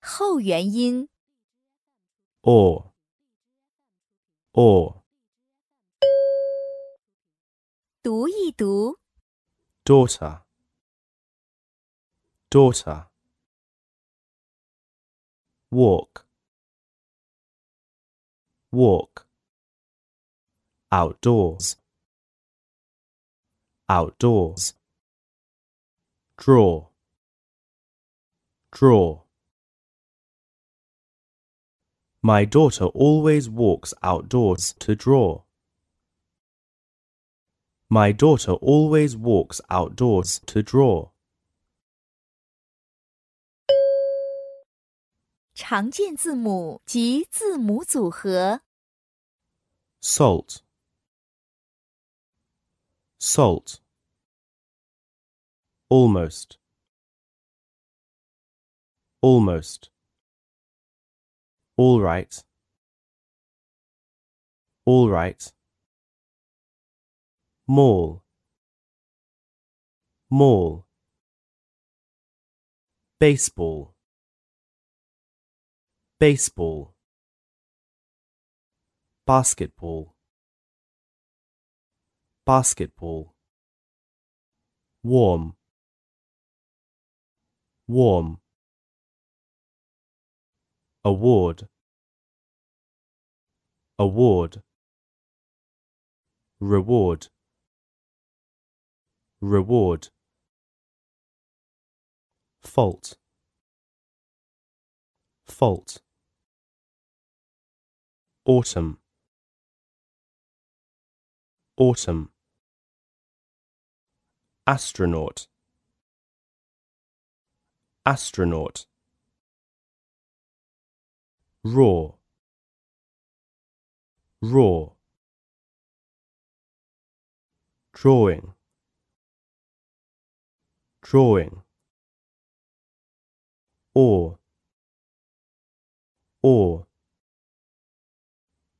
后元音。or, or, 读一读，daughter, daughter, walk, walk, outdoors, outdoors, draw, draw. My daughter always walks outdoors to draw. My daughter always walks outdoors to draw. 常见字母及字母组合。 Salt, salt, almost, almost, all right, all right, mall, mall, baseball, baseball, basketball, basketball, warm, warm, award, award, reward, reward, fault, fault, autumn, autumn, astronaut, astronaut, raw, raw, drawing, drawing, or, or,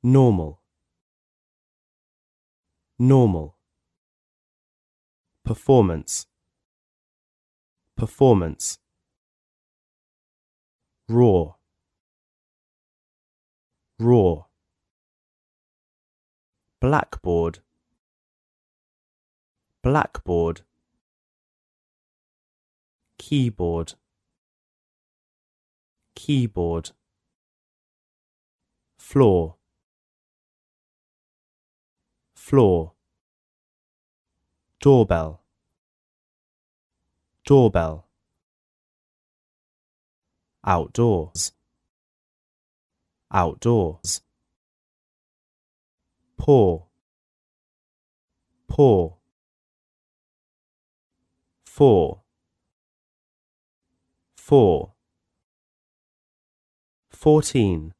normal, normal, performance, performance, raw, raw, blackboard, blackboard, keyboard, keyboard, floor, floor, doorbell, doorbell, outdoors, outdoors, poor poor four, four. four, fourteen,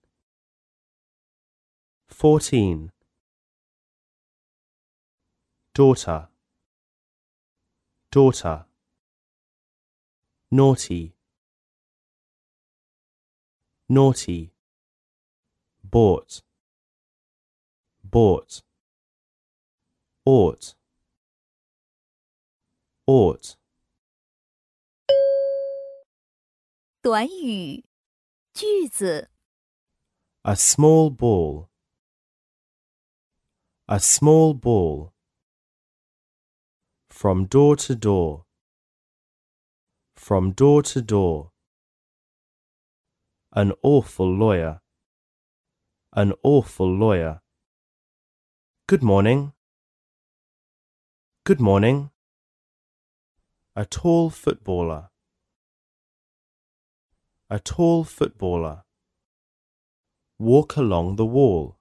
fourteen, daughter, daughter, naughty, naughty, bought, bought, ought, ought, 短语、句子、 a small ball, a small ball, from door to door, from door to door, an awful lawyer, an awful lawyer. Good morning. Good morning. A tall footballer. A tall footballer. Walk along the wall.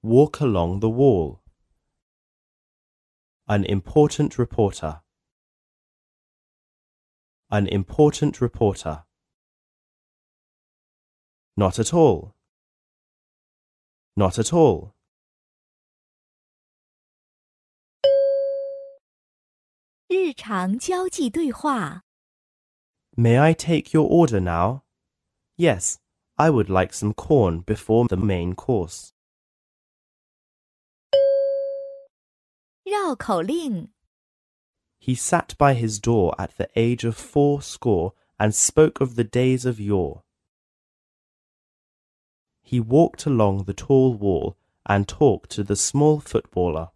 Walk along the wall. An important reporter. An important reporter. Not at all. Not at all. 日常交际对话。 May I take your order now? Yes, I would like some corn before the main course. 绕口令： He sat by his door at the age of four score and spoke of the days of yore. He walked along the tall wall and talked to the small footballer.